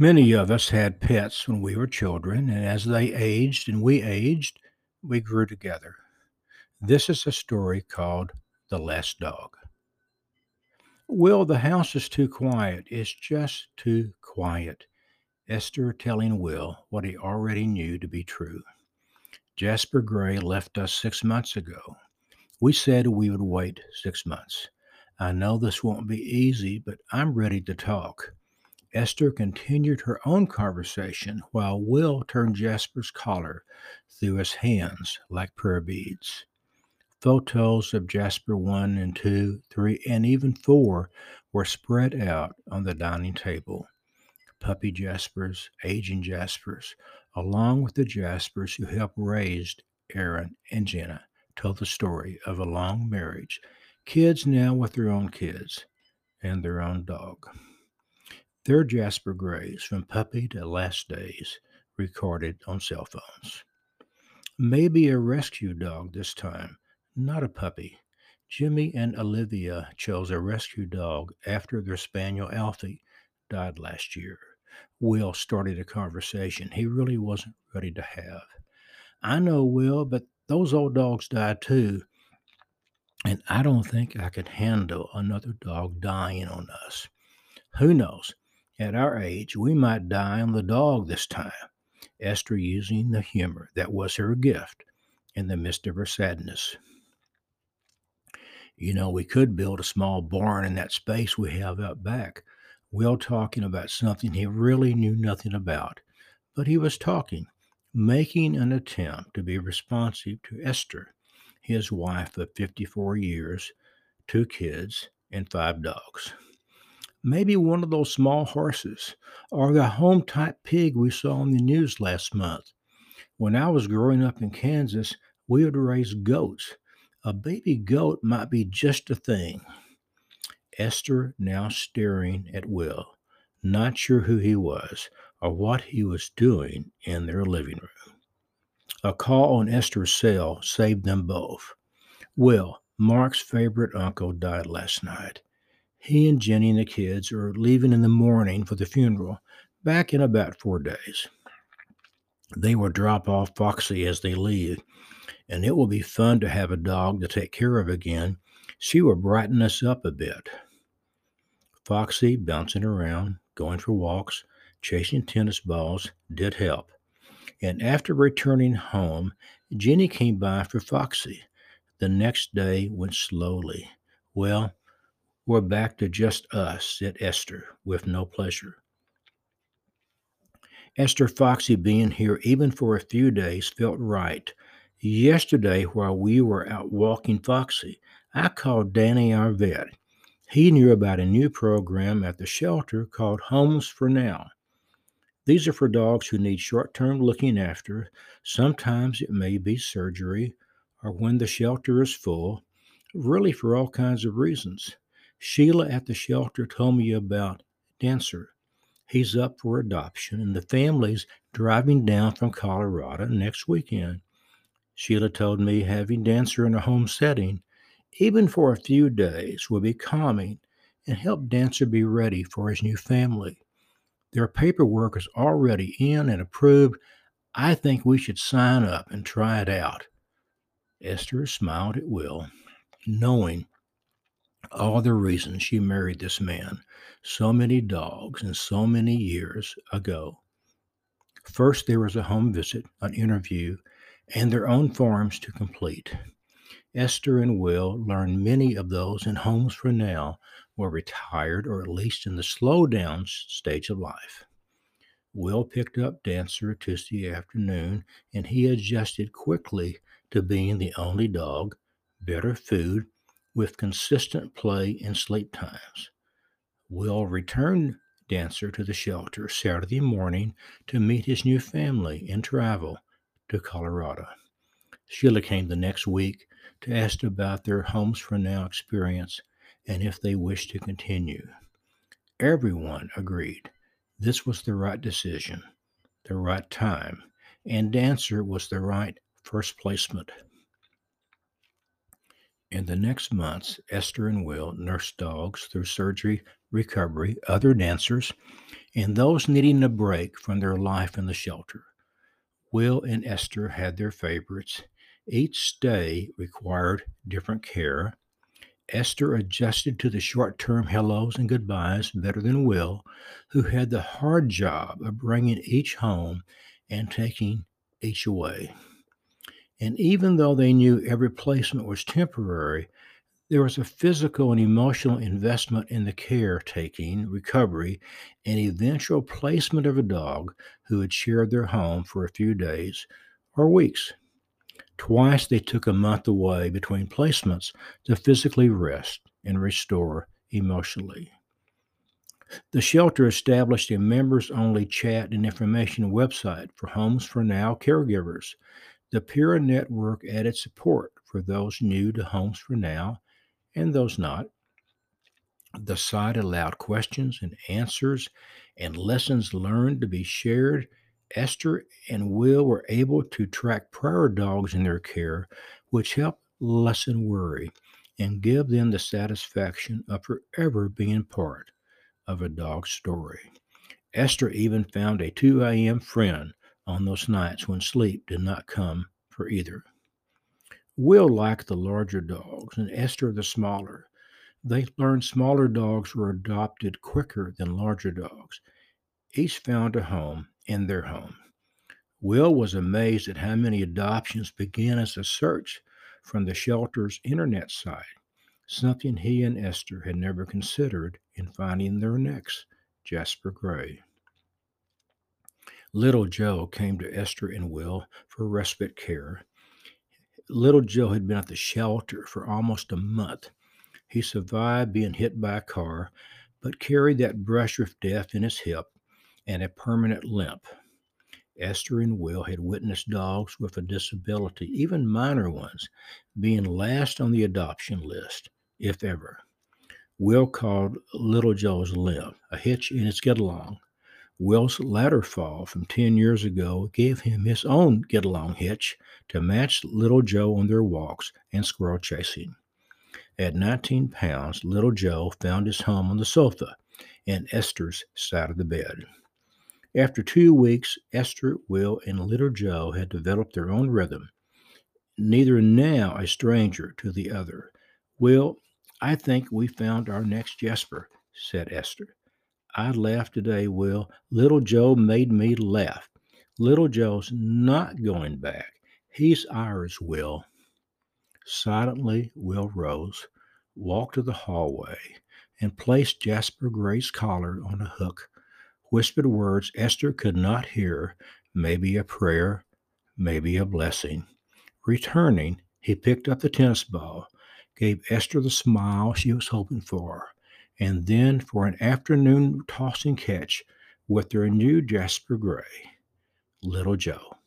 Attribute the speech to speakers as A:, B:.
A: Many of us had pets when we were children, and as they aged and we aged, we grew together. This is a story called The Last Dog. Will, the house is too quiet. It's just too quiet. Esther telling Will what he already knew to be true. Jasper Grey left us six months ago. We said we would wait six months. I know this won't be easy, but I'm ready to talk. Esther continued her own conversation while Will turned Jasper's collar through his hands like prayer beads. Photos of Jasper 1 and 2, 3, and even 4 were spread out on the dining table. Puppy Jaspers, aging Jaspers, along with the Jaspers who helped raise Aaron and Jenna, told the story of a long marriage, kids now with their own kids, and their own dog. They're Jasper Greys from Puppy to Last Days, recorded on cell phones. Maybe a rescue dog this time, not a puppy. Jimmy and Olivia chose a rescue dog after their spaniel Alfie died last year. Will started a conversation he really wasn't ready to have. I know, Will, but those old dogs die too. And I don't think I could handle another dog dying on us. Who knows? At our age, we might die on the dog this time. Esther using the humor that was her gift in the midst of her sadness. You know, we could build a small barn in that space we have out back. Will talking about something he really knew nothing about, but he was talking, making an attempt to be responsive to Esther, his wife of 54 years, two kids, and five dogs maybe one of those small horses, or the home type pig we saw on the news last month. When I was growing up in Kansas, we would raise goats. A baby goat might be just a thing. Esther now staring at Will, not sure who he was or what he was doing in their living room. A call on Esther's cell saved them both. Will, Mark's favorite uncle, died last night. He and Jenny and the kids are leaving in the morning for the funeral, back in about four days. They will drop off Foxy as they leave, and it will be fun to have a dog to take care of again. She will brighten us up a bit. Foxy, bouncing around, going for walks, chasing tennis balls, did help. And after returning home, Jenny came by for Foxy. The next day went slowly. Well, we're back to just us, said Esther, with no pleasure. Esther Foxy being here even for a few days felt right. Yesterday, while we were out walking Foxy, I called Danny, our vet. He knew about a new program at the shelter called Homes for Now. These are for dogs who need short term looking after. Sometimes it may be surgery or when the shelter is full, really for all kinds of reasons. Sheila at the shelter told me about Dancer. He's up for adoption, and the family's driving down from Colorado next weekend. Sheila told me having Dancer in a home setting, even for a few days, will be calming and help Dancer be ready for his new family. Their paperwork is already in and approved. I think we should sign up and try it out. Esther smiled at Will, knowing all the reasons she married this man so many dogs and so many years ago. First, there was a home visit, an interview, and their own forms to complete. Esther and Will learned many of those in homes for now were retired or at least in the slow down stage of life. Will picked up Dancer Tuesday afternoon and he adjusted quickly to being the only dog, better food, with consistent play and sleep times. Will return Dancer to the shelter Saturday morning to meet his new family and travel to Colorado. Sheila came the next week to ask about their Homes for Now experience and if they wished to continue. Everyone agreed this was the right decision, the right time, and Dancer was the right first placement. In the next months, Esther and Will nursed dogs through surgery, recovery, other dancers, and those needing a break from their life in the shelter. Will and Esther had their favorites. Each stay required different care. Esther adjusted to the short term hellos and goodbyes better than Will, who had the hard job of bringing each home and taking each away. And even though they knew every placement was temporary, there was a physical and emotional investment in the caretaking, recovery, and eventual placement of a dog who had shared their home for a few days or weeks. Twice they took a month away between placements to physically rest and restore emotionally. The shelter established a members only chat and information website for Homes for Now caregivers. The Peer Network added support for those new to Homes for Now and those not. The site allowed questions and answers and lessons learned to be shared Esther and Will were able to track prior dogs in their care, which helped lessen worry and give them the satisfaction of forever being part of a dog's story. Esther even found a 2 a.m. friend on those nights when sleep did not come for either. Will liked the larger dogs and Esther the smaller. They learned smaller dogs were adopted quicker than larger dogs. Each found a home in their home. Will was amazed at how many adoptions began as a search from the shelter's internet site, something he and Esther had never considered in finding their next Jasper Grey. Little Joe came to Esther and Will for respite care. Little Joe had been at the shelter for almost a month. He survived being hit by a car, but carried that brush of death in his hip and a permanent limp. Esther and Will had witnessed dogs with a disability, even minor ones, being last on the adoption list, if ever. Will called Little Joe's limp a hitch in its get along. Will's ladder fall from 10 years ago gave him his own get along hitch to match Little Joe on their walks and squirrel chasing. At 19 pounds, Little Joe found his home on the sofa and Esther's side of the bed. After two weeks, Esther, Will, and Little Joe had developed their own rhythm, neither now a stranger to the other. Will, I think we found our next Jasper, said Esther. I laughed today, Will. Little Joe made me laugh. Little Joe's not going back. He's ours, Will. Silently, Will rose, walked to the hallway, and placed Jasper Grey's collar on a hook whispered words Esther could not hear, maybe a prayer, maybe a blessing. Returning, he picked up the tennis ball, gave Esther the smile she was hoping for, and then for an afternoon tossing catch with their new Jasper Grey, Little Joe.